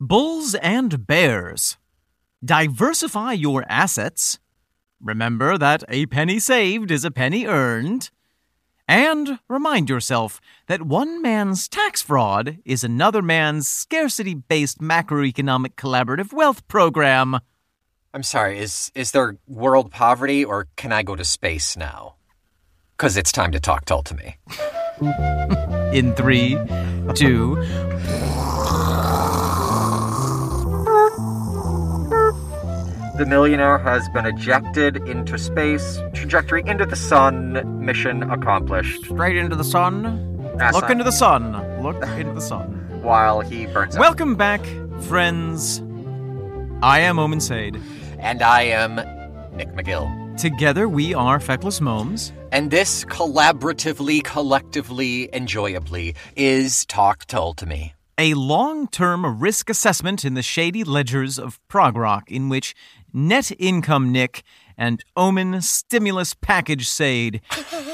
Bulls and bears. Diversify your assets. Remember that a penny saved is a penny earned. And remind yourself that one man's tax fraud is another man's scarcity based macroeconomic collaborative wealth program. I'm sorry, is is there world poverty or can I go to space now? Cuz it's time to talk Tull to me. In three, two, The millionaire has been ejected into space, trajectory into the sun, mission accomplished. straight into the sun. NASA. Look into the sun. Look into the sun. While he burns up. Welcome back, friends. I am Omen Sade. And I am Nick McGill. Together we are Feckless Moms. And this collaboratively, collectively, enjoyably is Talk Tull to me. a long term risk assessment in the shady ledgers of prog rock, in which net income Nick and Omen stimulus package Sade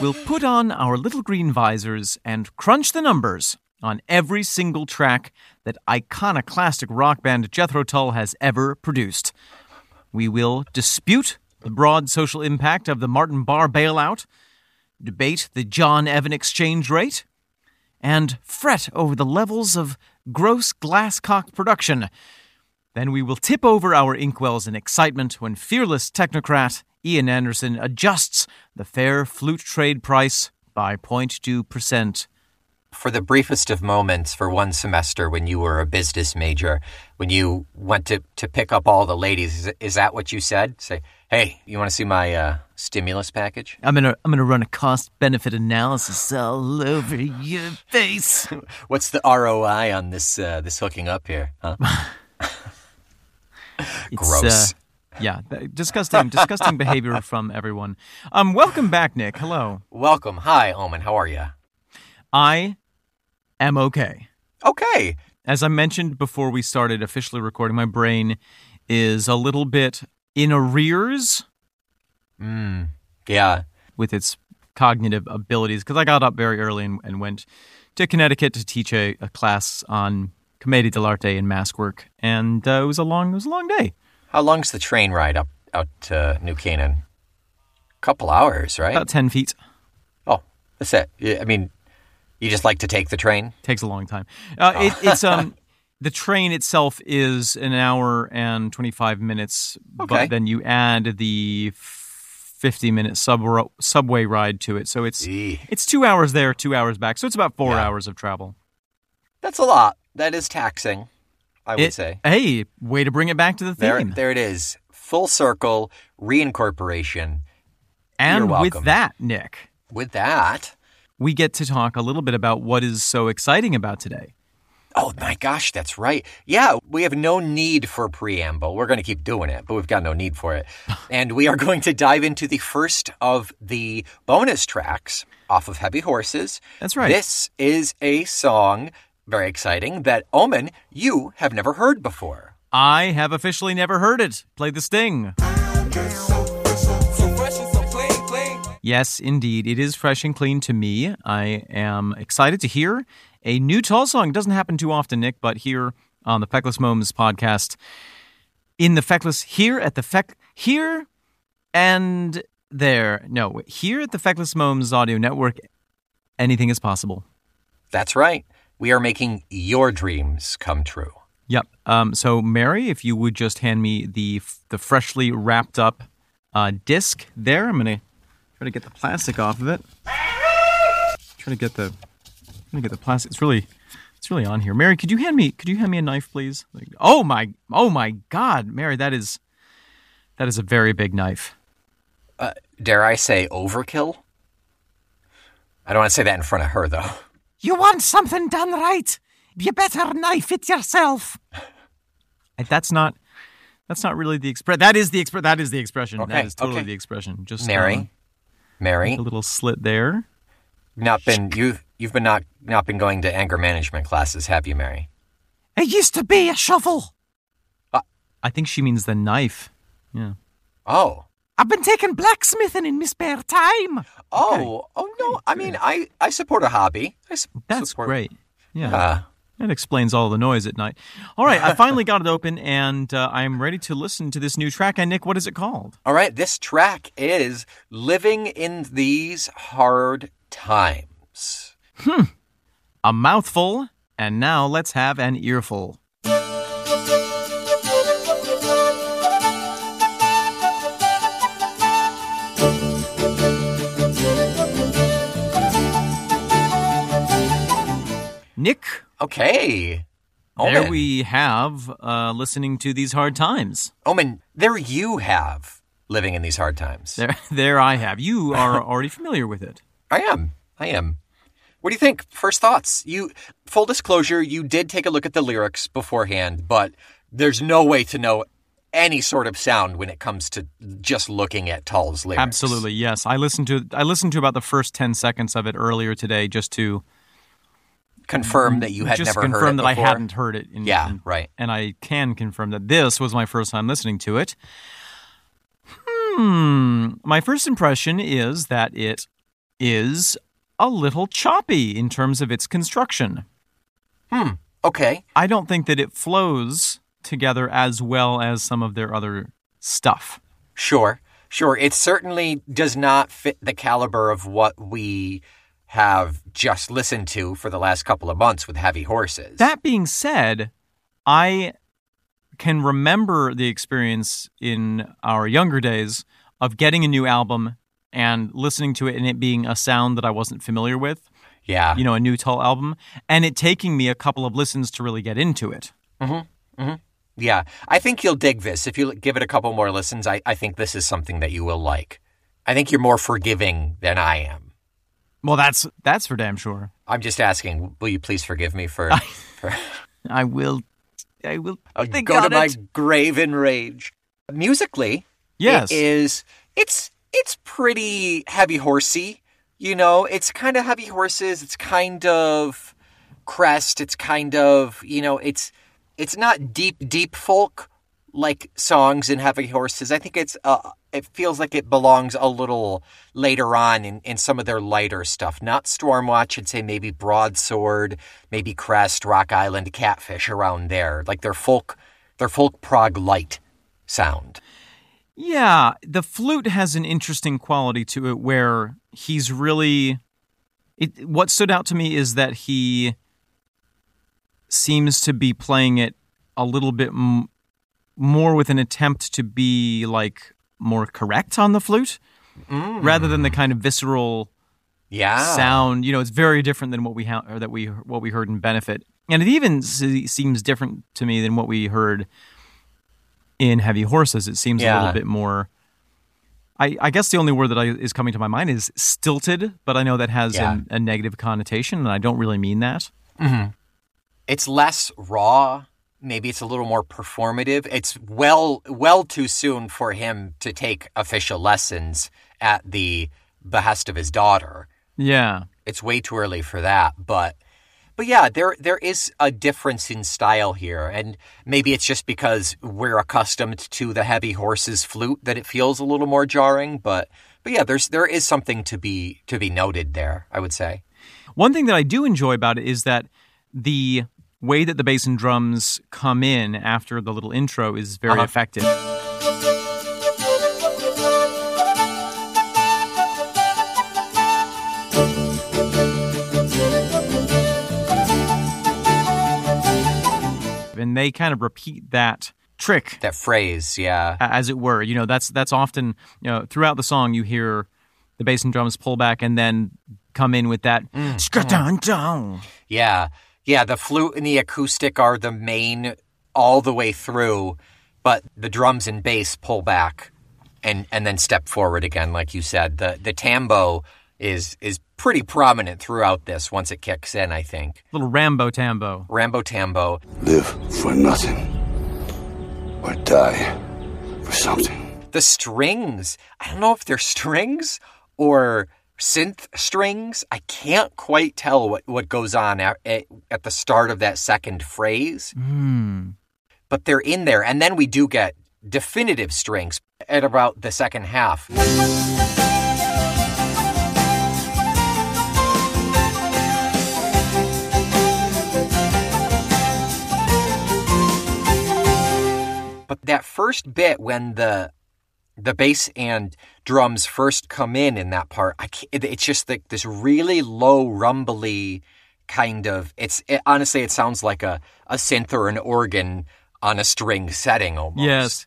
will put on our little green visors and crunch the numbers on every single track that iconoclastic rock band Jethro Tull has ever produced. We will dispute the broad social impact of the Martin Barre bailout, debate the John Evan exchange rate, and fret over the levels of gross Glascock production. Then we will tip over our inkwells in excitement when fearless technocrat Ian Anderson adjusts the fair flute trade price by 0.2%. For the briefest of moments for one semester when you were a business major, when you went to, to pick up all the ladies, is, is that what you said? Say, hey, you want to see my uh, stimulus package? I'm gonna I'm gonna run a cost benefit analysis all over your face. What's the ROI on this uh, this hooking up here? Huh? Gross. uh, yeah, disgusting, disgusting behavior from everyone. Um, welcome back, Nick. Hello. Welcome. Hi, Omen. How are you? I am okay. Okay. As I mentioned before we started officially recording, my brain is a little bit in arrears Mm. Yeah. with its cognitive abilities because I got up very early and, and went to Connecticut to teach a, a class on commedia dell'arte and mask work, and uh, it was a long it was a long day. How long's the train ride up out to New Canaan? Couple hours, right? About ten feet. oh, that's it. I mean, you just like to take the train? takes a long time. Uh, it, it's um the train itself is an hour and twenty five minutes, Okay. but then you add the fifty minute sub subway ride to it, so it's it's two hours there, two hours back, so it's about four Yeah. hours of travel. That's a lot. That is taxing, I would It- say. Hey, way to bring it back to the There, theme. there it is. Full circle reincorporation. and you're with that, Nick, With that, we get to talk a little bit about what is so exciting about today. oh my gosh, that's right. Yeah, we have no need for preamble. We're going to keep doing it, but we've got no need for it. and we are going to dive into the first of the bonus tracks off of Heavy Horses. That's right. This is a song, very exciting, that Omen, you have never heard before. I have officially never heard it. Play the sting. Yes, indeed. It is fresh and clean to me. I am excited to hear a new Tull song. It doesn't happen too often, Nick, but here on the Feckless Moms podcast, in the Feckless, here at the Feck, here and there. No, here at the Feckless Moms Audio Network, anything is possible. That's right. We are making your dreams come true. Yep. Um, so, Mary, if you would just hand me the the freshly wrapped up uh, disc there, I'm gonna try to get the plastic off of it. Try to get the try to get the plastic. It's really it's really on here. Mary, could you hand me could you hand me a knife, please? Like, oh my oh my God, Mary, that is that is a very big knife. Uh, dare I say overkill? I don't want to say that in front of her, though. You want something done right? You better knife it yourself. That's not. That's not really the express. That is the expre- That is the expression. Okay, that is totally okay. the expression. Just Mary, uh, Mary, a little slit there. not been you've you've been not not been going to anger management classes, have you, Mary? It used to be a shovel. I think she means the knife. Yeah. Oh, I've been taking blacksmithing in my spare time. oh, oh no! I mean, I I support a hobby. I su- That's support, great. Yeah. Uh, That explains all the noise at night. All right, I finally got it open and uh, I'm ready to listen to this new track. And Nick, what is it called? All right, this track is Living in These Hard Times. Hmm. A mouthful, and now let's have an earful. Nick, Okay. there we have uh, listening to these hard times. Omen, there you have Living in These Hard Times. There, there I have. You are already familiar with it. I am. I am. What do you think? First thoughts. You full disclosure, you did take a look at the lyrics beforehand, but there's no way to know any sort of sound when it comes to just looking at Tull's lyrics. Absolutely, yes. I listened to I listened to about the first ten seconds of it earlier today, just to Confirm that you had just never confirm heard it I can confirm that I hadn't heard it. In, Yeah, in- right. And I can confirm that this was my first time listening to it. Hmm. My first impression is that it is a little choppy in terms of its construction. Hmm. Okay. I don't think that it flows together as well as some of their other stuff. Sure. Sure. It certainly does not fit the caliber of what we have just listened to for the last couple of months with heavy horses. That being said, I can remember the experience in our younger days of getting a new album and listening to it and it being a sound that I wasn't familiar with, yeah. you know, a new Tull album, and it taking me a couple of listens to really get into it. Mm-hmm. Mm-hmm. Yeah, I think you'll dig this. If you give it a couple more listens, I, I think this is something that you will like. I think you're more forgiving than I am. Well, that's that's for damn sure. I'm just asking, will you please forgive me for, for I will I will I'll think go to on my grave in rage. Musically, Yes. it is it's it's pretty heavy horsey. You know, it's kind of heavy horses. It's kind of crest. It's kind of you know, it's it's not deep deep folk like songs and heavy horses. I think it's uh, it feels like it belongs a little later on in, in some of their lighter stuff. Not Stormwatch. I'd say maybe Broadsword, maybe Crest, Rock Island, Catfish around there. Like their folk, their folk prog light sound. Yeah, the flute has an interesting quality to it where he's really it what stood out to me is that he seems to be playing it a little bit m- more with an attempt to be like more correct on the flute mm. rather than the kind of visceral Yeah. sound. You know, it's very different than what we ha- or that we what we heard in Benefit, and it even se- seems different to me than what we heard in Heavy Horses. It seems a little bit more. I, I guess the only word that I, is coming to my mind is stilted, but I know that has Yeah. a, a negative connotation, and I don't really mean that. Mm-hmm. it's less raw. Maybe it's a little more performative. It's well well too soon for him to take official lessons at the behest of his daughter. Yeah, It's way too early for that, but but yeah, there there is a difference in style here, and maybe it's just because we're accustomed to the heavy horses flute that it feels a little more jarring. But but yeah, there's there is something to be to be noted there. I would say. One thing that I do enjoy about it is that the way that the bass and drums come in after the little intro is very Uh-huh. effective. And they kind of repeat that trick That phrase, yeah, as it were. You know, that's that's often you know throughout the song you hear the bass and drums pull back and then come in with that Skadun-dun. Yeah. Yeah, the flute and the acoustic are the main all the way through, but the drums and bass pull back and and then step forward again like you said. The the tambo is is pretty prominent throughout this once it kicks in, I think. little Rambo Tambo. Rambo Tambo. Live for nothing or die for something. The strings, I don't know if they're strings or synth strings. I can't quite tell what, what goes on at, at, at the start of that second phrase, mm. but they're in there. And then we do get definitive strings at about the second half. But that first bit when the the bass and drums first come in in that part, I can't, it's just like this really low rumbly kind of. It's it, honestly, it sounds like a a synth or an organ on a string setting almost. Yes.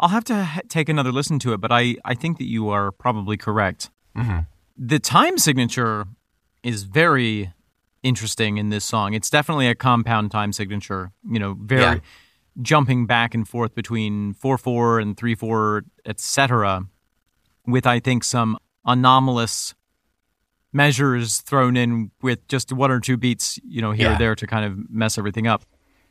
I'll have to ha- take another listen to it, but I, I think that you are probably correct. Mm-hmm. The time signature is very interesting in this song. It's definitely a compound time signature, you know, very Yeah. jumping back and forth between 4 4 and 3 4, etc., with, I think, some anomalous measures thrown in with just one or two beats, you know, here Yeah. or there to kind of mess everything up.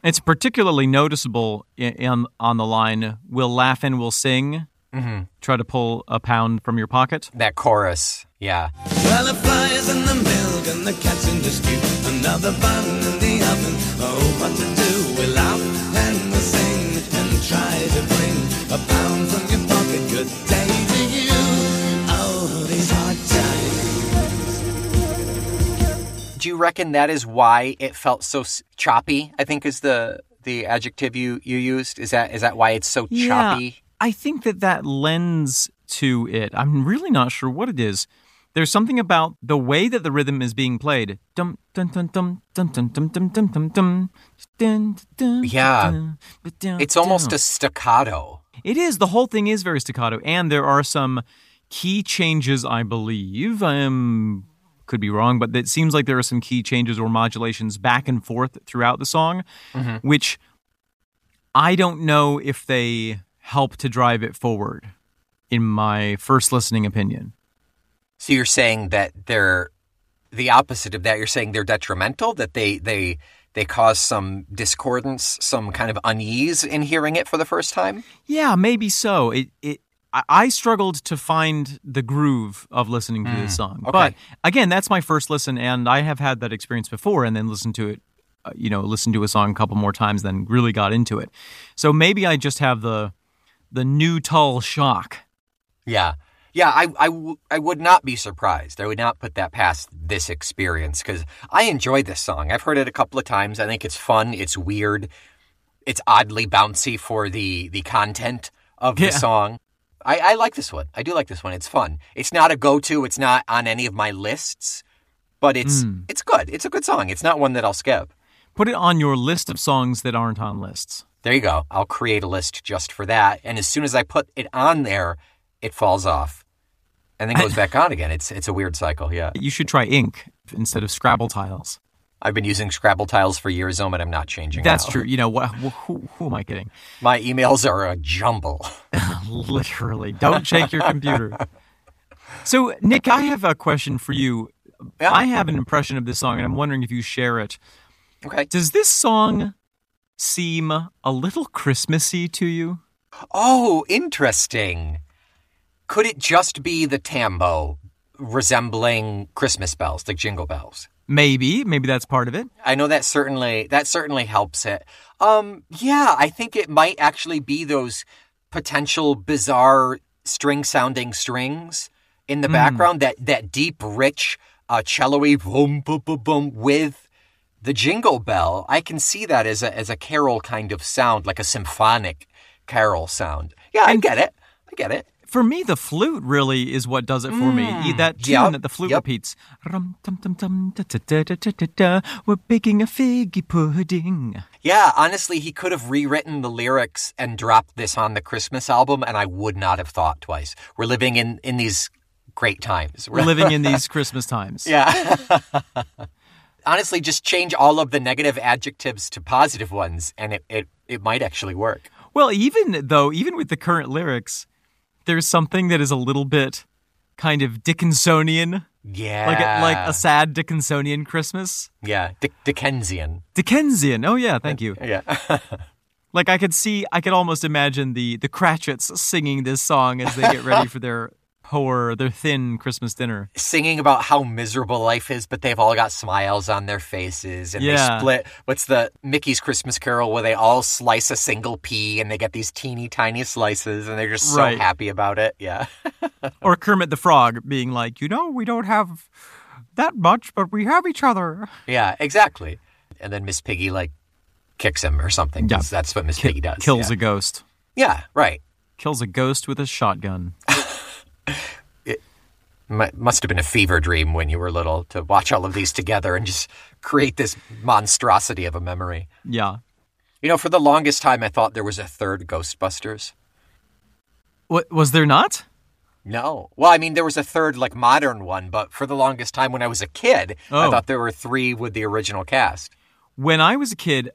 It's particularly noticeable in, in on the line "We'll laugh and we'll sing." Mm-hmm. Try to pull a pound from your pocket. That chorus, yeah. Well, the flies in the milk and the cats in the stew. Another bun in the oven. Oh, what to do? We laugh and we sing and try to bring a pound from your pocket. Good day to you. Oh, these hard times. Do you reckon that is why it felt so choppy? I think is the the adjective you you used. Is that is that why it's so choppy? I think that that lends to it. I'm really not sure what it is. There's something about the way that the rhythm is being played. Dum dum dum dum dum dum dum dum dum dum dum. Dun, dun, Yeah. It's almost a staccato. It is. The whole thing is very staccato, and there are some key changes, I believe. I am could be wrong, but it seems like there are some key changes or modulations back and forth throughout the song, mm-hmm. which I don't know if they help to drive it forward. In my first listening opinion, So you're saying that they're the opposite of that. You're saying they're detrimental. That they they they cause some discordance, some kind of unease in hearing it for the first time. yeah, maybe so. It it. I- struggled to find the groove of listening to this song, okay. but again, that's my first listen, and I have had that experience before, and then listened to it uh, you know, listened to a song a couple more times, then really got into it. So maybe I just have the the new Tull shock. Yeah. Yeah, I, I, w- I would not be surprised. I would not put that past this experience because I enjoy this song. I've heard it a couple of times. I think it's fun. It's weird. It's oddly bouncy for the, the content of the Yeah. song. I, I like this one. I do like this one. It's fun. It's not a go to. It's not on any of my lists, but it's hmm. it's good. It's a good song. It's not one that I'll skip. Put it on your list of songs that aren't on lists. There you go. I'll create a list just for that. And as soon as I put it on there, it falls off and then goes back on again. It's it's a weird cycle. Yeah. You should try ink instead of Scrabble tiles. I've been using Scrabble tiles for years, Omen. I'm not changing. That's now. true. You know what? Who, who am I kidding? My emails are a jumble. Literally, don't shake your computer. So, Nick, I have a question for you. Yeah. I have an impression of this song, and I'm wondering if you share it. Okay. Does this song seem a little Christmassy to you? Oh, interesting. Could it just be the tambo resembling Christmas bells, like jingle bells? Maybe, maybe that's part of it. I know that certainly that certainly helps it. Um, yeah, I think it might actually be those potential bizarre string sounding strings in the background that that deep, rich, uh, cello-y boom, boom, boom, boom with the jingle bell. I can see that as a as a carol kind of sound, like a symphonic carol sound. Yeah, I get it. I get it. For me, the flute really is what does it for me. E- mm. That tune Yep, that the flute yep. repeats. We're baking a figgy pudding. Yeah, honestly, he could have rewritten the lyrics and dropped this on the Christmas album, and I would not have thought twice. We're living in in these great times. We're living in these Christmas times. Yeah. Honestly, just change all of the negative adjectives to positive ones, and it, it, it might actually work. Well, even though, even with the current lyrics, there's something that is a little bit kind of Dickinsonian, Yeah. like a, like a sad Dickinsonian Christmas. yeah, Dick- Dickensian. Dickensian. Oh yeah, thank you. Yeah. Like I could see, I could almost imagine the the Cratchits singing this song as they get ready for their poor, their thin Christmas dinner. Singing about how miserable life is, but they've all got smiles on their faces, and Yeah. they split. What's the Mickey's Christmas Carol where they all slice a single pea, and they get these teeny tiny slices, and they're just so Right. happy about it. Yeah. Or Kermit the Frog being like, you know, we don't have that much, but we have each other. Yeah, exactly. And then Miss Piggy like kicks him or something. Yeah. That's what Miss Ki- Piggy does. kills yeah. a ghost. Yeah, right. Kills a ghost with a shotgun. M- must have been a fever dream when you were little to watch all of these together and just create this monstrosity of a memory. Yeah. You know, for the longest time, I thought there was a third Ghostbusters. What was there not? No. Well, I mean, there was a third, like, modern one, but for the longest time when I was a kid, I Oh. thought there were three with the original cast. When I was a kid,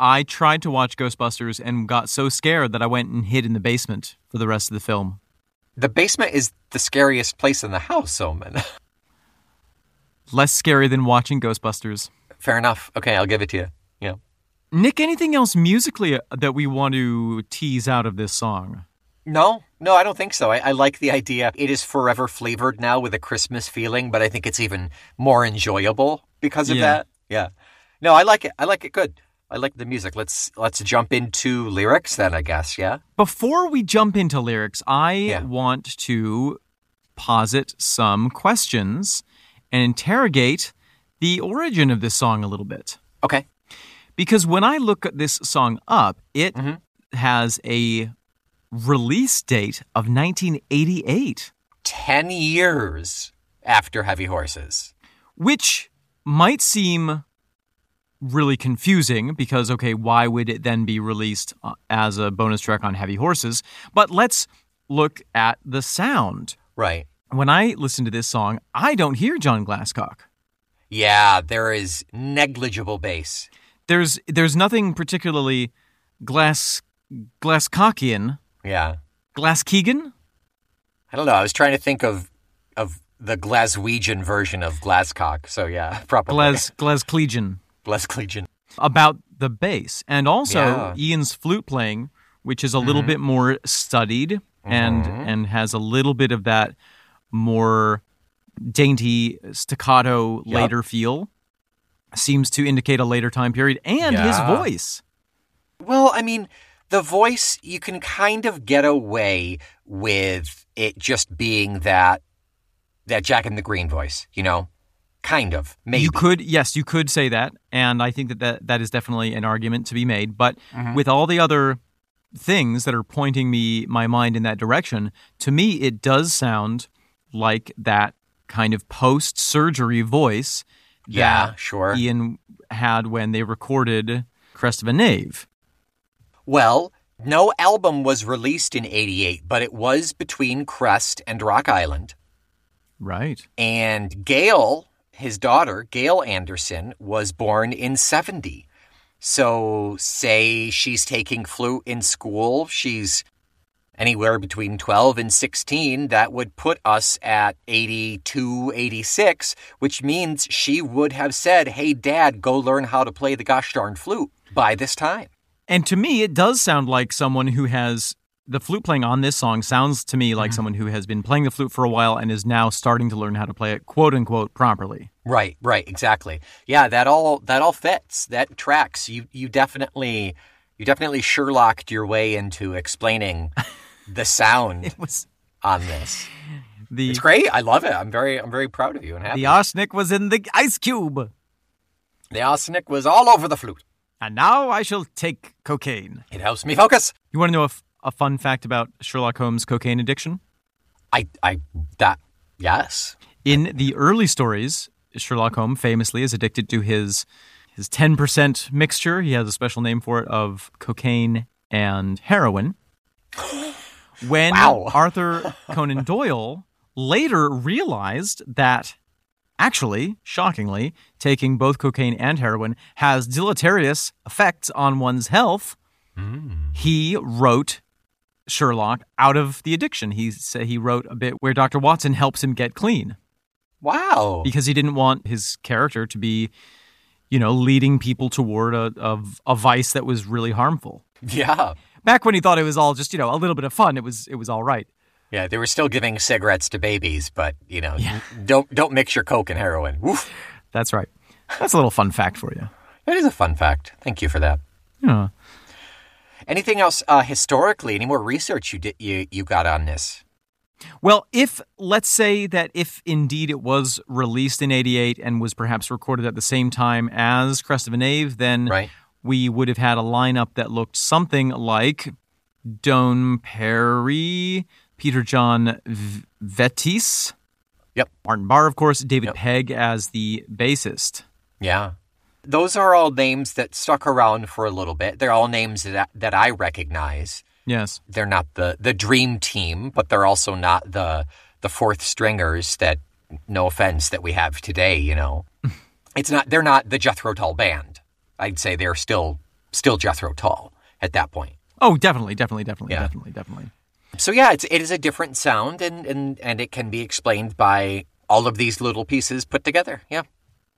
I tried to watch Ghostbusters and got so scared that I went and hid in the basement for the rest of the film. The basement is the scariest place in the house, Omen. Less scary than watching Ghostbusters. Fair enough. Okay, I'll give it to you. Yeah. Nick, anything else musically uh, that we want to tease out of this song? No, no, I don't think so. I, I like the idea. It is forever flavored now with a Christmas feeling, but I think it's even more enjoyable because of Yeah. that. Yeah. No, I like it. I like it good. I like the music. Let's let's jump into lyrics then, I guess. Yeah. Before we jump into lyrics, I Yeah. want to posit some questions and interrogate the origin of this song a little bit. Okay. Because when I look at this song up, it Mm-hmm. has a release date of 1988, Ten years after Heavy Horses. which might seem really confusing because, okay, why would it then be released uh, as a bonus track on Heavy Horses? But let's look at the sound. Right. When I listen to this song, I don't hear John Glascock. Yeah, there is negligible bass. There's there's nothing particularly glass Glasscockian, Yeah. Glasskeegan. I don't know. I was trying to think of of the Glaswegian version of Glascock. So yeah, probably Glas Glasclegian Glasclegian. about the bass and also Yeah. Ian's flute playing, which is a little mm-hmm. bit more studied and mm-hmm. and has a little bit of that more dainty staccato later feel. Seems to indicate a later time period and his voice. Well, I mean, the voice, you can kind of get away with it just being that that Jack-in-the-Green voice, you know? Kind of. Maybe. You could, yes, you could say that, and I think that that, that is definitely an argument to be made. But mm-hmm. with all the other things that are pointing me my mind in that direction, to me, it does sound like that kind of post-surgery voice Yeah, that sure. Ian had when they recorded Crest of a Knave. Well, no album was released in 88, but it was between Crest and Rock Island. Right. And Gael, his daughter, Gael Anderson, was born in 70. So, say she's taking flute in school, she's anywhere between 12 and 16. That would put us at 82, 86, which means she would have said, Hey, dad, go learn how to play the gosh darn flute by this time. And to me, it does sound like someone who has the flute playing on this song sounds to me like mm-hmm. someone who has been playing the flute for a while and is now starting to learn how to play it quote unquote properly. Right, right, exactly. Yeah, that all that all fits. That tracks. You you definitely you definitely Sherlocked your way into explaining the sound It was on this. the It's great. I love it. I'm very I'm very proud of you and happy. the arsenic was in the ice cube, the arsenic was all over the flute. and now I shall take cocaine. It helps me focus. You want to know a, f- a fun fact about Sherlock Holmes' cocaine addiction? I I that yes. In the early stories, Sherlock Holmes famously is addicted to his his 10% mixture. He has a special name for it of cocaine and heroin. When Wow. Arthur Conan Doyle later realized that actually, shockingly, taking both cocaine and heroin has deleterious effects on one's health, hmm. he wrote Sherlock out of the addiction. He said he wrote a bit where Dr. Watson helps him get clean Wow. because he didn't want his character to be, you know, leading people toward a, a, a vice that was really harmful. Yeah. Back when he thought it was all just, you know, a little bit of fun, it was it was all right. Yeah, they were still giving cigarettes to babies, but you know, don't don't mix your coke and heroin. Woof. That's right. That's a little fun fact for you. That is a fun fact. Thank you for that. Yeah. Anything else uh, historically? Any more research you did you you got on this? Well, if let's say that if indeed it was released in 88 and was perhaps recorded at the same time as Crest of a Knave, then Right. we would have had a lineup that looked something like Doane Perry, Peter John v- Vettese, Yep. Martin Barre, of course, David Yep. Pegg as the bassist. Yeah. Those are all names that stuck around for a little bit. They're all names that that I recognize. Yes. They're not the the dream team, but they're also not the the fourth stringers that no offense that we have today, you know. it's not they're not the Jethro Tull band. I'd say they're still still Jethro Tull at that point. Oh, definitely, definitely, definitely, Yeah. definitely, definitely. So yeah, it's it is a different sound and and and it can be explained by all of these little pieces put together. Yeah.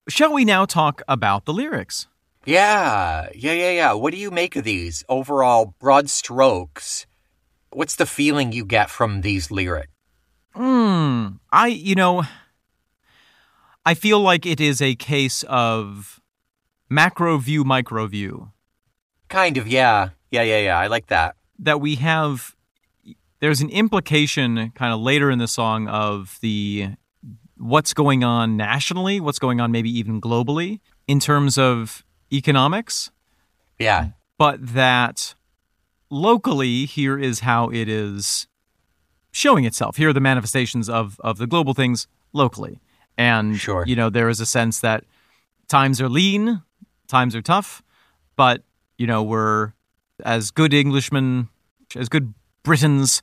Shall we now talk about the lyrics? Yeah, yeah, yeah, yeah. What do you make of these overall broad strokes? What's the feeling you get from these lyrics? Hmm. I, you know, I feel like it is a case of macro view, micro view. Kind of, yeah. Yeah, yeah, yeah. I like that. That we have, there's an implication kind of later in the song of the what's going on nationally, what's going on maybe even globally in terms of economics, Yeah. but that locally, here is how it is showing itself. Here are the manifestations of, of the global things locally. And, Sure. you know, there is a sense that times are lean, times are tough, but, you know, we're as good Englishmen, as good Britons,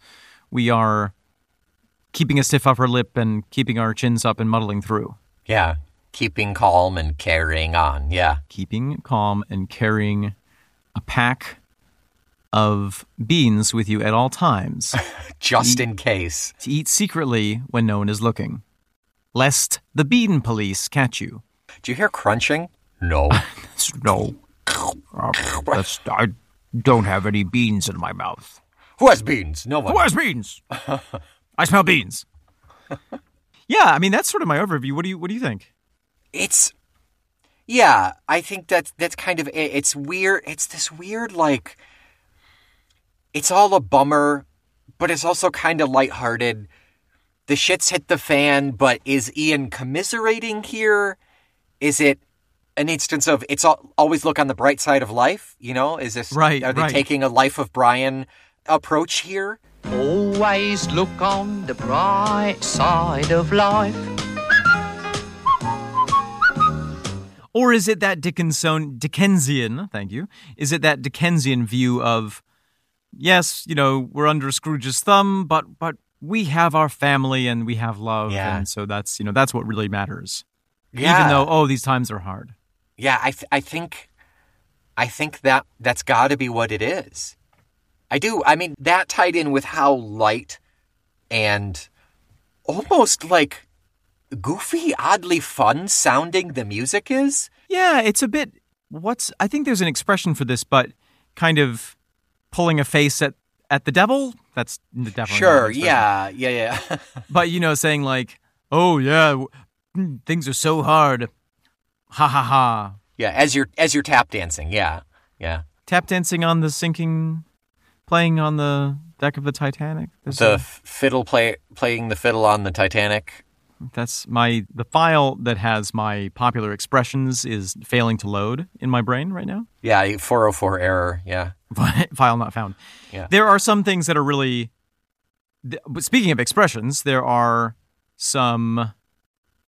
we are keeping a stiff upper lip and keeping our chins up and muddling through. Yeah. Keeping calm and carrying on. Yeah. keeping calm and carrying a pack of beans with you at all times Just in case. to eat secretly when no one is looking, lest the bean police catch you. Do you hear crunching? No. No. Uh, I don't have any beans in my mouth. Who has beans? No one. Who has beans? I smell beans. yeah, I mean that's sort of my overview. What do you what do you think? It's yeah, I think that's that's kind of it. It's weird. It's this weird like it's all a bummer, but it's also kind of lighthearted. The shit's hit the fan, but is Ian commiserating here? Is it an instance of it's all, always look on the bright side of life? You know, is this Right, Are they right. taking a life of Brian approach here? Oh, Always look on the bright side of life. Or is it that Dickinson Dickensian, thank you. Is it that Dickensian view of yes, you know, we're under Scrooge's thumb, but but we have our family and we have love Yeah. and so that's, you know, that's what really matters. Yeah. Even though oh, these times are hard. Yeah, I th- I think I think that that's got to be what it is. I do. I mean, that tied in with how light and almost like goofy, oddly fun sounding the music is. Yeah, it's a bit what's I think there's an expression for this, but kind of pulling a face at at the devil. That's definitely not an Sure, yeah, yeah, yeah. But you know, saying like, "Oh yeah, mm, things are so hard." Ha ha ha. yeah, as you're as you're tap dancing. Yeah. Yeah. Tap dancing on the sinking playing on the deck of the Titanic. The f- fiddle play playing the fiddle on the Titanic. that's my the file that has my popular expressions is failing to load in my brain right now. Yeah, 404 error. Yeah. file not found. Yeah. There are some things that are really. But speaking of expressions, there are some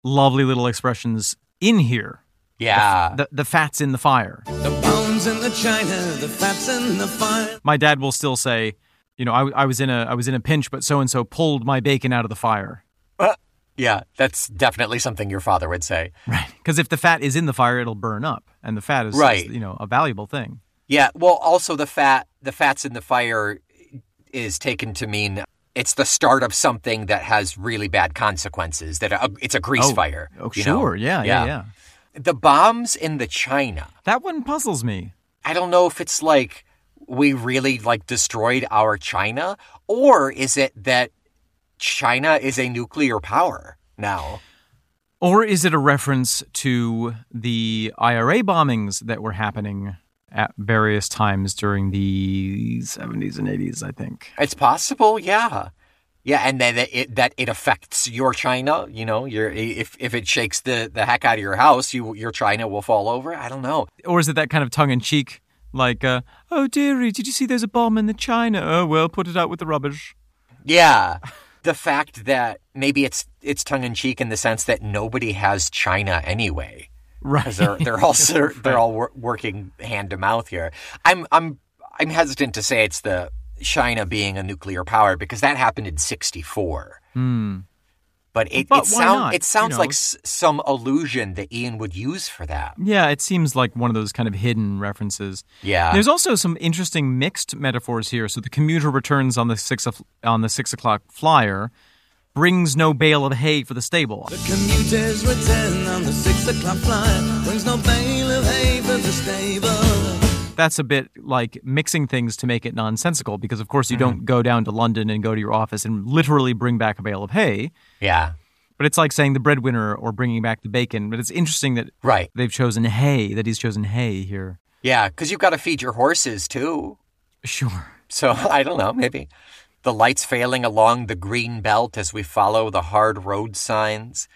lovely little expressions in here. Yeah. The the fats in the fire. The bones in the china, the fats in the fire. My dad will still say, you know, I, I was in a I was in a pinch, but so and so pulled my bacon out of the fire. Uh, yeah, that's definitely something your father would say. Right. Because if the fat is in the fire, it'll burn up, and the fat is, is, Right. you know, a valuable thing. Yeah, well, also the fat, the fats in the fire is taken to mean it's the start of something that has really bad consequences. That a, it's a grease oh, fire. Oh, you know? sure. Yeah, yeah, yeah. The bombs in the China. That one puzzles me. I don't know if it's like we really like destroyed our China, or is it that China is a nuclear power now? Or is it a reference to the IRA bombings that were happening at various times during the 70s and 80s, I think? It's possible, yeah. Yeah, and then that it, that it affects your china. You know, your if if it shakes the the heck out of your house, you your china will fall over. I don't know. Or is it that kind of tongue in cheek, like, uh, oh dearie, did you see there's a bomb in the china? Oh well, put it out with the rubbish. Yeah, the fact that maybe it's it's tongue in cheek in the sense that nobody has china anyway. Right. they're they're all they're all wor- working hand to mouth here. I'm I'm I'm hesitant to say it's the China being a nuclear power because that happened in '64. Hmm. But it But it why sounds—it sounds You know? like s- some illusion that Ian would use for that. Yeah, it seems like one of those kind of hidden references. Yeah. There's also some interesting mixed metaphors here. So the commuter returns on the six of, on the six o'clock flyer, brings no bale of hay for the stable. The commuters return on the six o'clock flight. Brings no bale of hay for the stable. That's a bit like mixing things to make it nonsensical because, of course, you Mm-hmm. don't go down to London and go to your office and literally bring back a bale of hay. Yeah. But it's like saying the breadwinner or bringing back the bacon. But it's interesting that Right. they've chosen hay, that he's chosen hay here. Yeah, because you've got to feed your horses too. Sure. So I don't know, maybe. The lights failing along the green belt as we follow the hard road signs.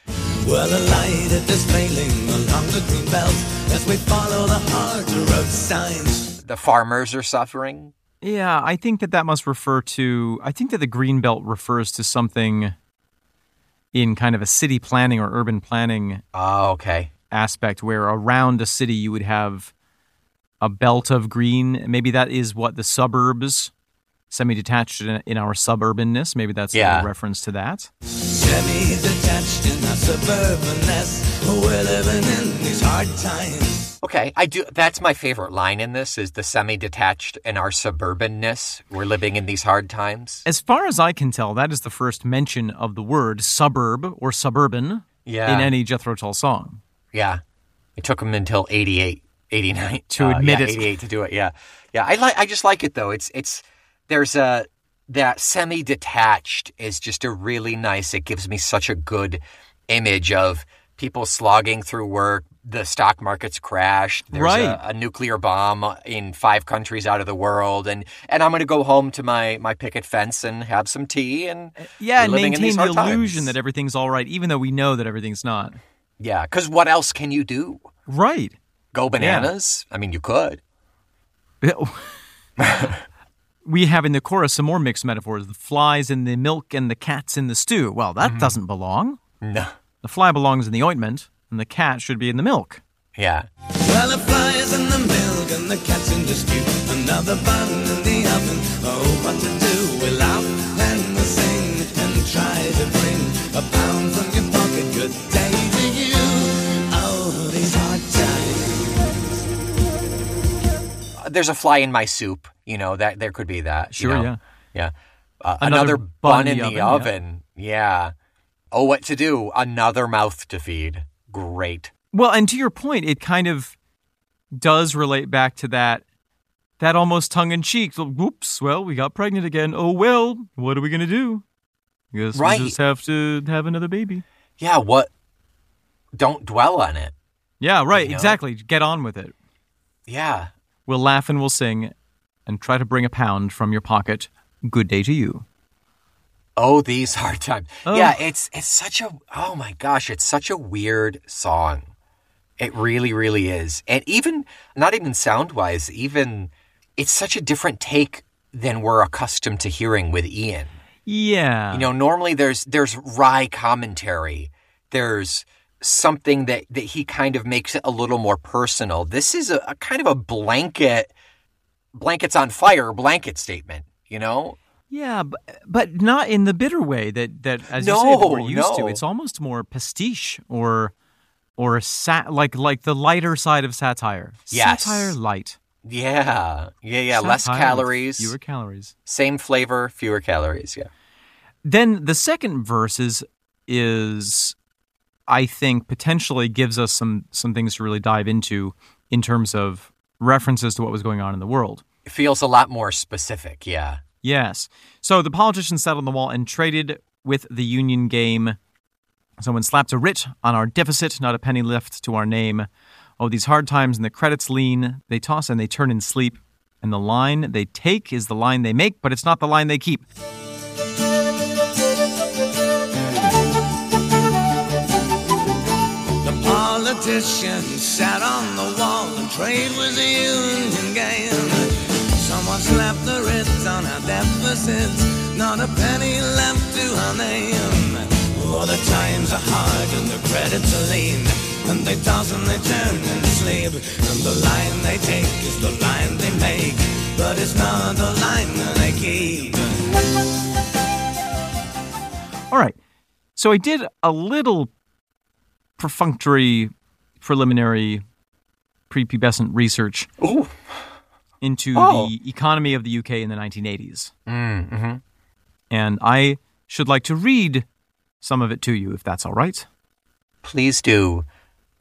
Well, a light it is failing along the green belt as we follow the hard road signs. The farmers are suffering. Yeah, I think that that must refer to. I think that the green belt refers to something in kind of a city planning or urban planning Oh, okay. aspect where around a city you would have a belt of green. Maybe that is what the suburbs, semi detached in, in our suburbanness, maybe that's Yeah. a reference to that. Semi-detached in our suburbanness, we're living in these hard times. Okay, I do. That's my favorite line in this: is the semi-detached in our suburbanness. We're living in these hard times. As far as I can tell, that is the first mention of the word suburb or suburban Yeah. in any Jethro Tull song. Yeah, it took them until 88, 89 To uh, admit yeah, it. 88 to do it. Yeah, yeah. I like. I just like it though. It's it's there's a that semi-detached is just a really nice. It gives me such a good image of people slogging through work. The stock market's crashed. There's Right. a, a nuclear bomb in five countries out of the world, and and I'm going to go home to my my picket fence and have some tea and uh, Yeah, and maintain the illusion times. that everything's all right, even though we know that everything's not. yeah. Because what else can you do? Right. Go bananas? I mean, you could. we have in the chorus some more mixed metaphors the flies in the milk and the cats in the stew. Well, that Mm-hmm. doesn't belong. No. The fly belongs in the ointment, and the cat should be in the milk. Yeah. Well, the flies in the milk and the cat's in the stew. Another bun in the oven. Oh, what to do? We laugh and we sing and try to bring a pound from your pocket. Good day to you. Oh, these hard times. There's a fly in my soup. You know that there could be that. you Sure, know? yeah. Yeah. Uh, Another another, bun in the oven, oven. Yeah. Oh, what to do? Another mouth to feed. Great. Well, and to your point, it kind of does relate back to that that almost tongue in cheek. Whoops, well, we got pregnant again. Oh well, what are we gonna do? Guess Right. we just have to have another baby. Yeah. What? Don't dwell on it. Yeah, right, You know? exactly. Get on with it. Yeah. We'll laugh and we'll sing and try to bring a pound from your pocket. Good day to you. Oh, these hard times. Oh. Yeah, it's it's such a oh my gosh, it's such a weird song. It really, really is. And even not even sound wise, even it's such a different take than we're accustomed to hearing with Ian. Yeah. You know, normally there's there's wry commentary. There's something that, that he kind of makes it a little more personal. This is a, a kind of a blanket blankets on fire blanket statement, you know? Yeah, but, but not in the bitter way that, that as you say, that we're No, used to. It's almost more pastiche or or sat like like the lighter side of satire. Yes. Satire light. Yeah. Yeah, yeah. Less Satire with calories. Fewer calories. Same flavor, fewer calories. Yeah. Then the second verse is is I think potentially gives us some some things to really dive into in terms of references to what was going on in the world. It feels a lot more specific, yeah. Yes. So the politician sat on the wall and traded with the union game. Someone slapped a writ on our deficit, not a penny left to our name. Oh, these hard times and the credits lean. They toss and they turn in sleep. And the line they take is the line they make, but it's not the line they keep. The politician sat on the wall trade union game. Someone slapped the wrist on deficits, not a penny left to name. Oh, the times are hard and the credits are lean, and they toss and they turn and sleep. And the line they take is the line they make, but it's not the line that they keep. All right. So I did a little perfunctory, preliminary, prepubescent research into Oh. the economy of the UK in the 1980s. Mm-hmm. And I should like to read some of it to you, if that's all right. Please do.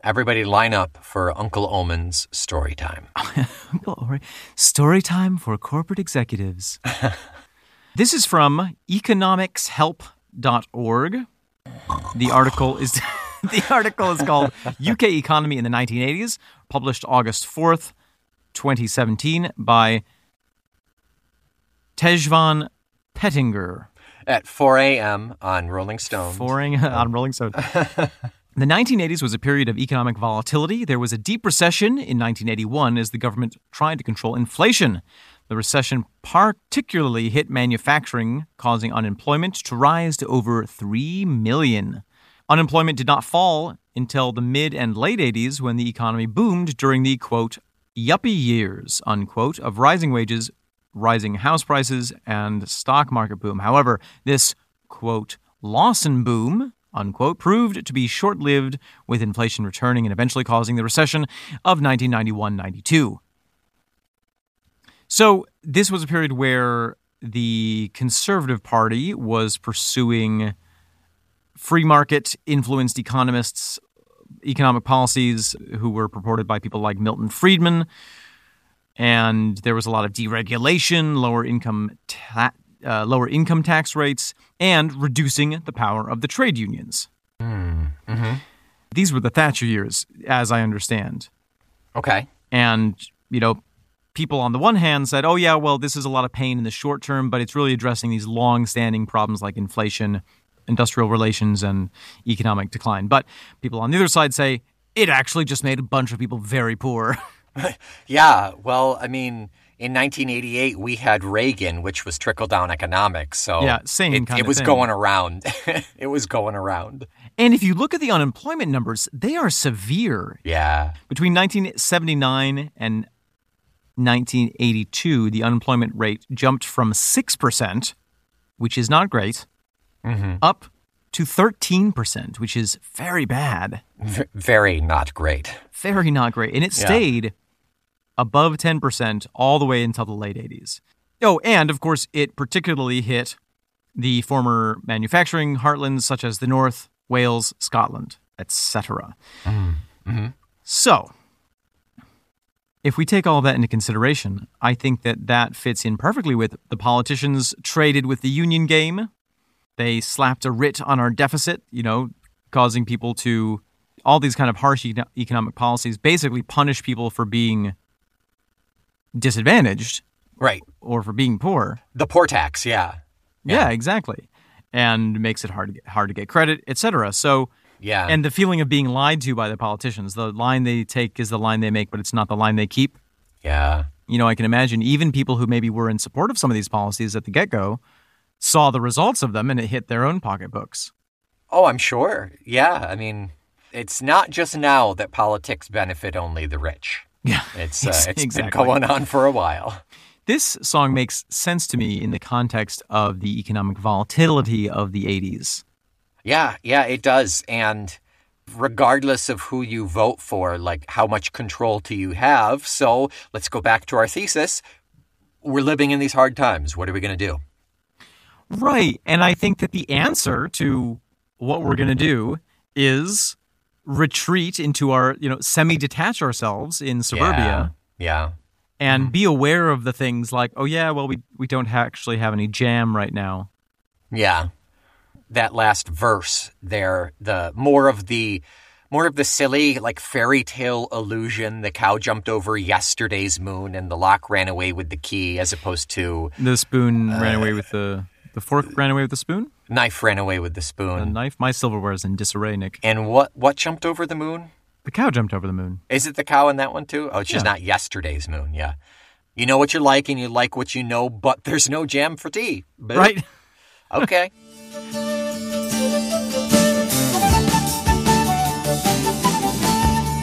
Everybody line up for Uncle Omen's story time. Well, all right. Story time for corporate executives. this is from economicshelp.org. The article is the article is called UK Economy in the 1980s, published August 4th, 2017 by Tejvan Pettinger. At 4 a.m. on Rolling Stone. Foring on Rolling Stone. The 1980s was a period of economic volatility. There was a deep recession in 1981 as the government tried to control inflation. The recession particularly hit manufacturing, causing unemployment to rise to over 3 million. Unemployment did not fall until the mid and late 80s when the economy boomed during the quote, yuppie years, unquote, of rising wages, rising house prices, and stock market boom. However, this quote, Lawson boom, unquote, proved to be short lived, with inflation returning and eventually causing the recession of 1991 92. So, this was a period where the Conservative Party was pursuing free market influenced economists, economic policies who were purported by people like Milton Friedman. And there was a lot of deregulation, lower income ta- uh, lower income tax rates, and reducing the power of the trade unions. These were the Thatcher years, as I understand. Okay. And, you know, people on the one hand said, oh, yeah, well, this is a lot of pain in the short term, but it's really addressing these long standing problems like inflation, industrial relations, and economic decline. But people on the other side say, it actually just made a bunch of people very poor. Yeah. Well, I mean, in 1988, we had Reagan, which was trickle down economics. So Yeah, same it, kind it of was thing. going around. it was going around. and if you look at the unemployment numbers, they are severe. Yeah. Between 1979 and 1982, the unemployment rate jumped from 6%, which is not great, Mm-hmm. up to 13%, which is very bad. V- very not great. Very not great. And it Yeah. stayed above 10% all the way until the late 80s. Oh, and of course, it particularly hit the former manufacturing heartlands such as the North, Wales, Scotland, etc. Mm-hmm. Mm-hmm. So, if we take all that into consideration, I think that that fits in perfectly with the politicians traded with the union game. They slapped a writ on our deficit, you know, causing people to all these kind of harsh eco- economic policies basically punish people for being disadvantaged Right. or for being poor. The poor tax. Yeah. Yeah, exactly. And makes it hard to get, hard to get credit, etc. So, Yeah. and the feeling of being lied to by the politicians. The line they take is the line they make, but it's not the line they keep. yeah. You know, I can imagine even people who maybe were in support of some of these policies at the get go saw the results of them and it hit their own pocketbooks. Oh, I'm sure. Yeah. I mean, it's not just now that politics benefit only the rich. Yeah, It's uh, it's exactly. been going on for a while. This song makes sense to me in the context of the economic volatility of the 80s. Yeah, yeah, it does. And regardless of who you vote for, like how much control do you have? So let's go back to our thesis. We're living in these hard times. What are we going to do? Right. And I think that the answer to what we're going to do is retreat into our, you know, semi detach ourselves in suburbia Yeah. and mm-hmm. be aware of the things like, oh, yeah, well, we, we don't ha- actually have any jam right now. Yeah. That last verse there, the more of the more of the silly like fairy tale illusion, the cow jumped over yesterday's moon and the lock ran away with the key as opposed to The spoon ran uh, away with the. The fork uh, ran away with the spoon? knife ran away with the The spoon. knife? My silverware is in disarray, Nick. And what what jumped over the moon? The cow jumped over the moon. Is it the cow in that one too? Oh, it's just Yeah. not yesterday's moon. Yeah. You know what you like and you like what you know, but there's no jam for tea. Boo. Right? Okay.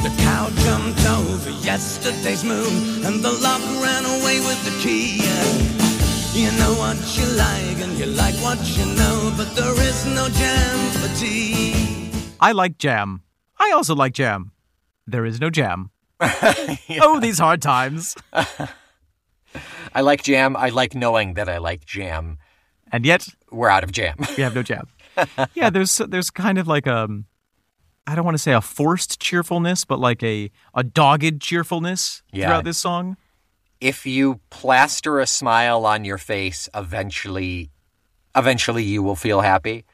The cow jumped over yesterday's moon, and the lock ran away with the key. You know what you like, and you like what you know, but there is no jam for tea. I like jam. I also like jam. There is no jam. Oh, these hard times. I like jam. I like knowing that I like jam. And yet, We're out of jam. we have no jam. yeah, there's there's kind of like a I don't want to say a forced cheerfulness, but like a a dogged cheerfulness Yeah. throughout this song. If you plaster a smile on your face, eventually, eventually you will feel happy.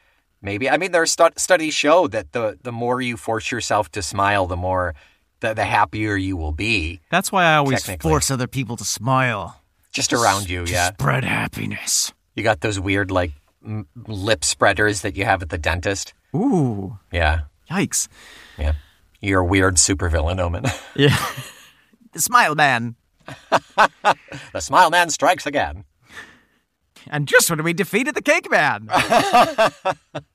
Maybe. I mean, there are stu- studies show that the the more you force yourself to smile, the more the, the happier you will be. That's why I always force other people to smile. Just around you, yeah. Spread happiness. You got those weird like m- lip spreaders that you have at the dentist. Ooh, Yeah, yikes. yeah. You're a weird supervillain, Omen. Yeah. the smile man. the Smile Man strikes again. And just when we defeated the cake man.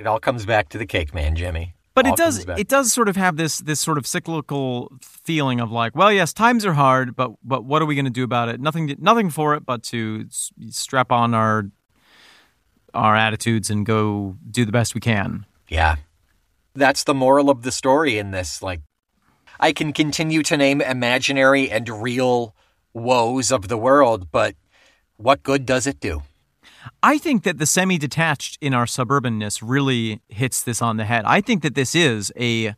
It all comes back to the cake man, Jimmy. But All it does it does sort of have this this sort of cyclical feeling of like, well, yes, times are hard, but but what are we going to do about it? Nothing nothing for it but to strap on our our attitudes and go do the best we can. Yeah. That's the moral of the story in this. Like, I can continue to name imaginary and real woes of the world, but what good does it do? I think that the semi-detached in our suburbanness really hits this on the head. I think that this is a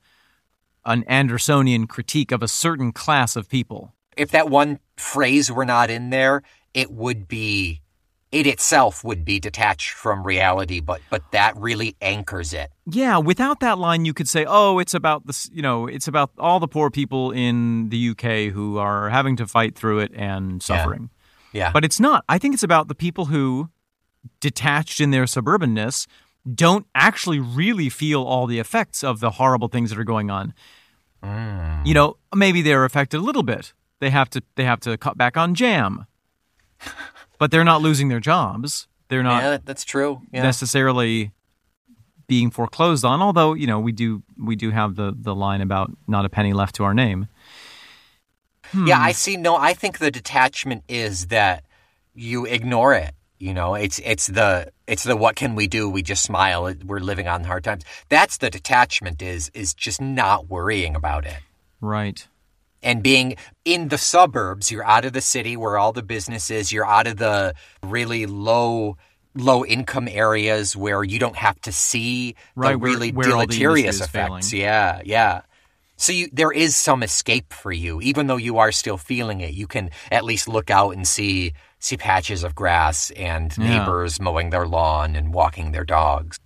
an Andersonian critique of a certain class of people. If that one phrase were not in there, it would be, it itself would be detached from reality, but, but that really anchors it. Yeah, without that line, you could say, "Oh, it's about this. You know, it's about all the poor people in the UK who are having to fight through it and suffering." Yeah. But it's not. I think it's about the people who, detached in their suburbanness, don't actually really feel all the effects of the horrible things that are going on. Mm. You know, maybe they're affected a little bit. They have to. They have to cut back on jam, but they're not losing their jobs. They're not yeah, that's true. Yeah. necessarily being foreclosed on. Although you know we do we do have the the line about not a penny left to our name. Hmm. Yeah, I see. No, I think the detachment is that you ignore it. You know, it's it's the it's the what can we do? We just smile. We're living on hard times. That's the detachment. Is is just not worrying about it Right. And being in the suburbs. You're out of the city where all the business is. You're out of the really low low income areas where you don't have to see Right, the really where the deleterious is effects. failing. Yeah, yeah. So you, there is some escape for you, even though you are still feeling it. You can at least look out and see see patches of grass and Yeah. neighbors mowing their lawn and walking their dogs.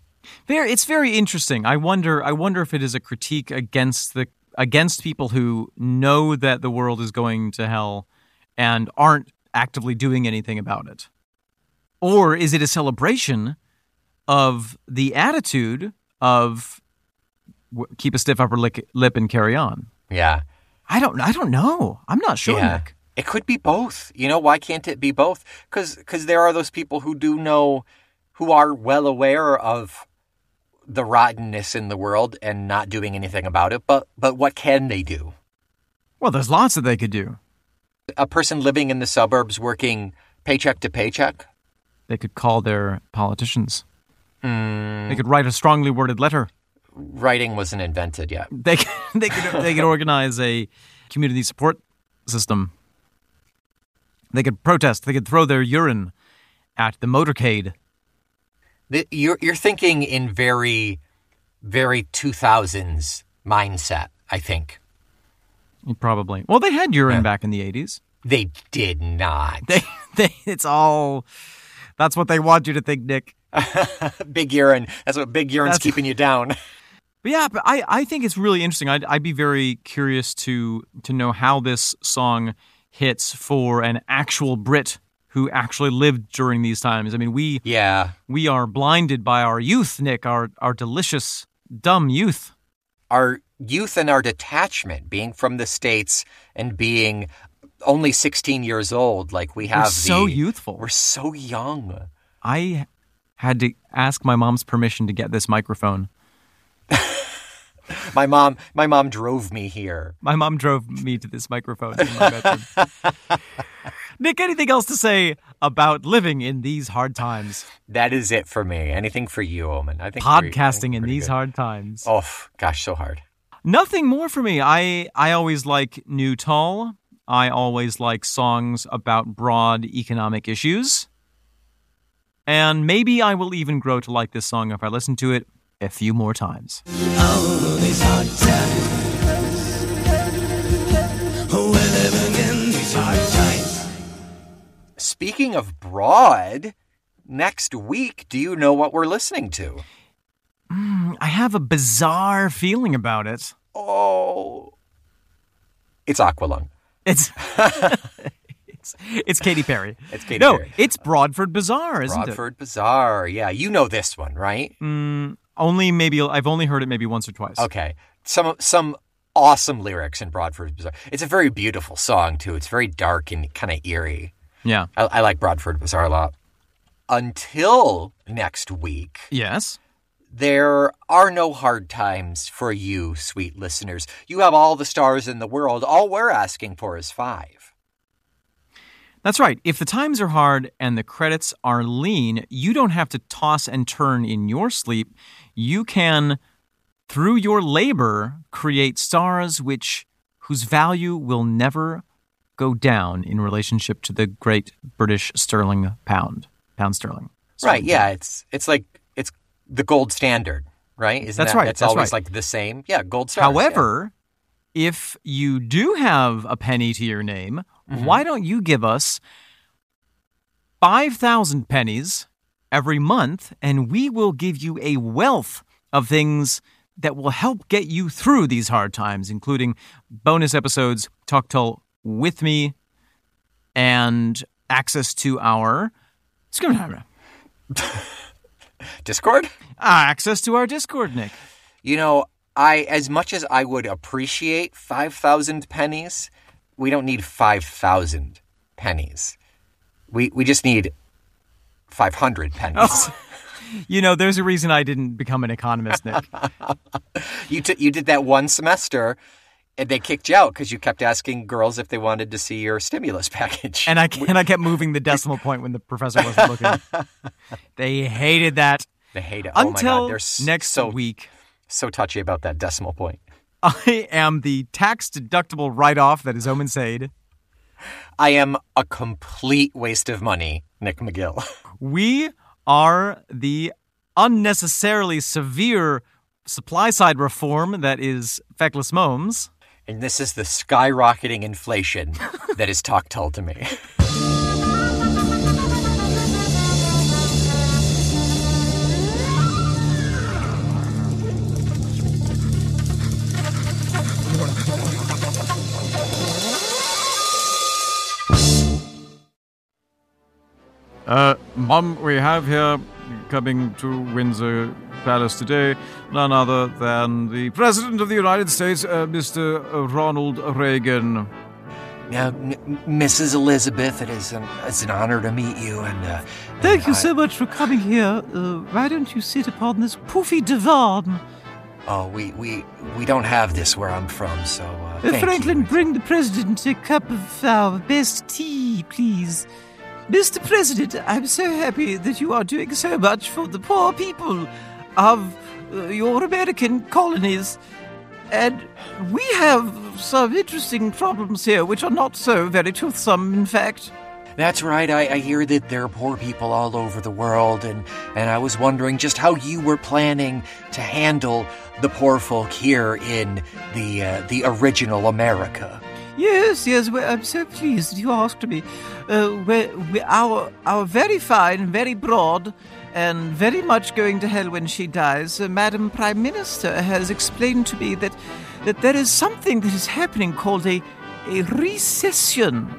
Very, it's very interesting. I wonder. I wonder if it is a critique against the against people who know that the world is going to hell and aren't actively doing anything about it, or is it a celebration of the attitude of w- keep a stiff upper lip and carry on? Yeah, I don't. I don't know. I'm not sure. yeah. Nick. It could be both. You know, why can't it be both? Because there are those people who do know, who are well aware of the rottenness in the world and not doing anything about it. But but what can they do? Well, there's lots that they could do. A person living in the suburbs working paycheck to paycheck. They could call their politicians. Hmm. They could write a strongly worded letter. Writing wasn't invented yet. They could, they could they could organize a community support system. They could protest. They could throw their urine at the motorcade. The- You're you're thinking in very, very two thousands mindset. I think Probably. Well, they had urine back in the eighties. they did not. They they it's all. That's what they want you to think, Nick. big urine. That's what big urine's That's- keeping you down. But yeah, but I, I think it's really interesting. I'd, I'd be very curious to to know how this song hits for an actual Brit who actually lived during these times. I mean, we yeah. we are blinded by our youth, Nick, our our delicious dumb youth. Our youth and our detachment, being from the States and being only 16 years old. Like we have so the- youthful. We're so young. I had to ask my mom's permission to get this microphone. My mom, my mom drove me here. My mom drove me to this microphone in my bedroom. Nick, anything else to say about living in these hard times? That is it for me. Anything for you, Omen? I think we- I think Podcasting in these good. hard times. Oh, gosh, so hard. Nothing more for me. I I always like New Tull. I always like songs about broad economic issues. And maybe I will even grow to like this song if I listen to it a few more times. Oh, these hard times. Oh, Speaking of broad, next week, do you know what we're listening to? I have a bizarre feeling about it. Oh, it's Aqualung. It's it's, it's Katy Perry. It's Katy no, Perry. it's Broadford Bazaar, isn't it? Broadford Bazaar. Yeah, you know this one, right? Mm, only maybe I've only heard it maybe once or twice. Okay. Some some awesome lyrics in Broadford Bazaar. It's a very beautiful song too. It's very dark and kind of eerie. Yeah. I, I like Broadford Bazaar a lot. Until next week, Yes. there are no hard times for you, sweet listeners. You have all the stars in the world. All we're asking for is five. That's right. If the times are hard and the credits are lean, you don't have to toss and turn in your sleep. You can, through your labor, create stars which whose value will never go down in relationship to the great British sterling pound, pound sterling. Right? Yeah. It's it's like it's the gold standard, right? Isn't That's that, right, That's that's always right. like the same. Yeah, gold yeah. However, if you do have a penny to your name, mm-hmm. why don't you give us 5,000 pennies every month and we will give you a wealth of things that will help get you through these hard times, including bonus episodes, Talk Tull with me, and access to our Discord. Ah, access to our Discord, Nick. You know, I as much as I would appreciate five thousand pennies, we don't need five thousand pennies. We we just need five hundred pennies. You know, there's a reason I didn't become an economist, Nick. You t- you did that one semester, and they kicked you out because you kept asking girls if they wanted to see your stimulus package. And I and I kept moving the decimal point when the professor wasn't looking. They hated that. they hate it. oh my Until god, next so week, so touchy about that decimal point. I am the tax deductible write off that is Omen Sade. I am a complete waste of money, Nick McGill. We are the unnecessarily severe supply side reform that is Feckless Moms. And this is the skyrocketing inflation that is Talk Tull to Me. Uh, Mom, we have here coming to Windsor Palace today none other than the President of the United States, uh, Mr. Ronald Reagan. Now, M- Mrs. Elizabeth, it is an, it's an honor to meet you. And uh, Thank you I- so much for coming here. Uh, why don't you sit upon this poofy divan? Oh, we, we we don't have this where I'm from, so uh, Uh, thank Franklin, you. bring the president a cup of our best tea, please. Mr. President, I'm so happy that you are doing so much for the poor people of uh, your American colonies. And we have some interesting problems here, which are not so very toothsome, in fact. That's right. I, I hear that there are poor people all over the world, and and I was wondering just how you were planning to handle the poor folk here in the uh, the original America. Yes, yes, well, I'm so pleased you asked me. Uh, we we our, our very fine, very broad, and very much going to hell when she dies, uh, Madam Prime Minister has explained to me that, that there is something that is happening called a, a recession.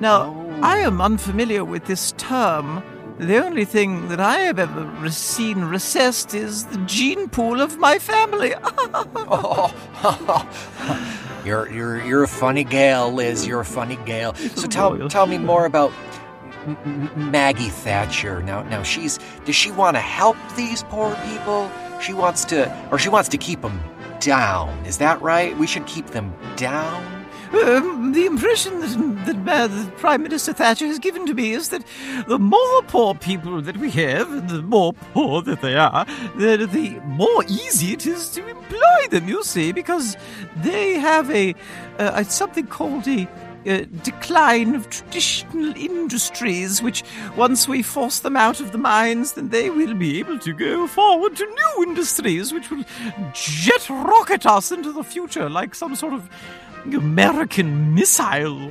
Now, I am unfamiliar with this term, The only thing that I have ever seen recessed is the gene pool of my family. oh, You're you're you're a funny gal, Liz. You're a funny gal. So tell tell me more about Maggie Thatcher. Now now she's does she want to help these poor people? She wants to or she wants to keep them down. Is that right? We should keep them down. Um, the impression that, that uh, Prime Minister Thatcher has given to me is that the more poor people that we have, the more poor that they are, the, the more easy it is to employ them, you see, because they have a uh, something called a uh, decline of traditional industries, which once we force them out of the mines, then they will be able to go forward to new industries, which will jet rocket us into the future like some sort of American missile.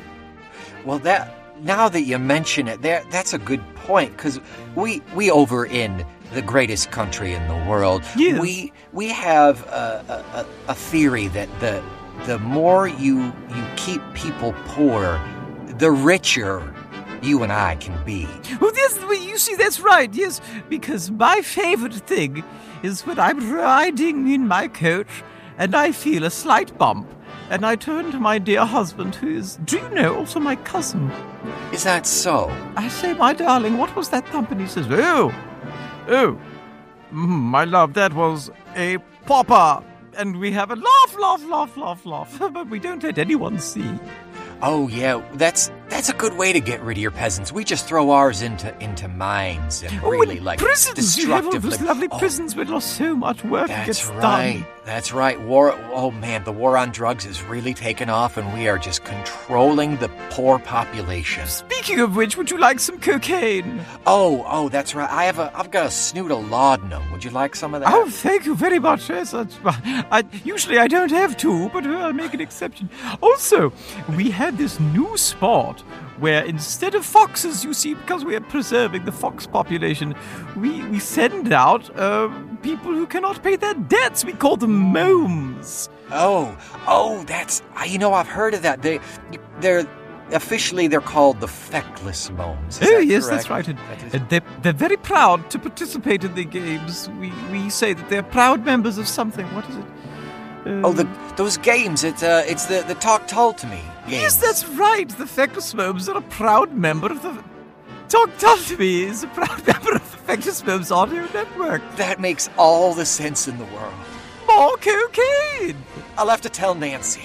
Well, that now that you mention it, there that's a good point because we we over in the greatest country in the world, Yes. we we have a, a- a theory that the the more you you keep people poor, the richer you and I can be. Well, you see, that's right, yes, because my favorite thing is when I'm riding in my coach and I feel a slight bump, and I turn to my dear husband, who is, do you know, also my cousin. Is that so? I say, my darling, what was that thump? And he says, oh, Oh, mm, my love, that was a popper. And we have a laugh, laugh, laugh, laugh, laugh, but we don't let anyone see. Oh yeah, that's that's a good way to get rid of your peasants. We just throw ours into into mines and Oh, really and like prisons! You have all those lovely Oh, prisons where so much work That's gets right. done. That's right. War. Oh man, the war on drugs is really taken off, and we are just controlling the poor population. Speaking of which, would you like some cocaine? Oh, oh, that's right. I have a. I've got a snoot of laudanum. Would you like some of that? Oh, thank you very much. Yes, that's, I, usually I don't have to, but I'll make an exception. Also, we had this new spot where instead of foxes, you see, because we are preserving the fox population, we, we send out uh, people who cannot pay their debts. We call them momes. Oh, oh, that's. You know, I've heard of that. They, they're officially they're called the feckless momes. Is oh, that yes, correct? that's right. And, That is- and they're, they're very proud to participate in the games. We, we say that they're proud members of something. What is it? Oh, the Um, those games. It's uh, it's the the Talk Tull to Me. Yes, that's right. The Feckless Moms are a proud member of the. Talk Tull to Me is a proud member of the Feckless Moms Audio Network. That makes all the sense in the world. More cocaine! I'll have to tell Nancy.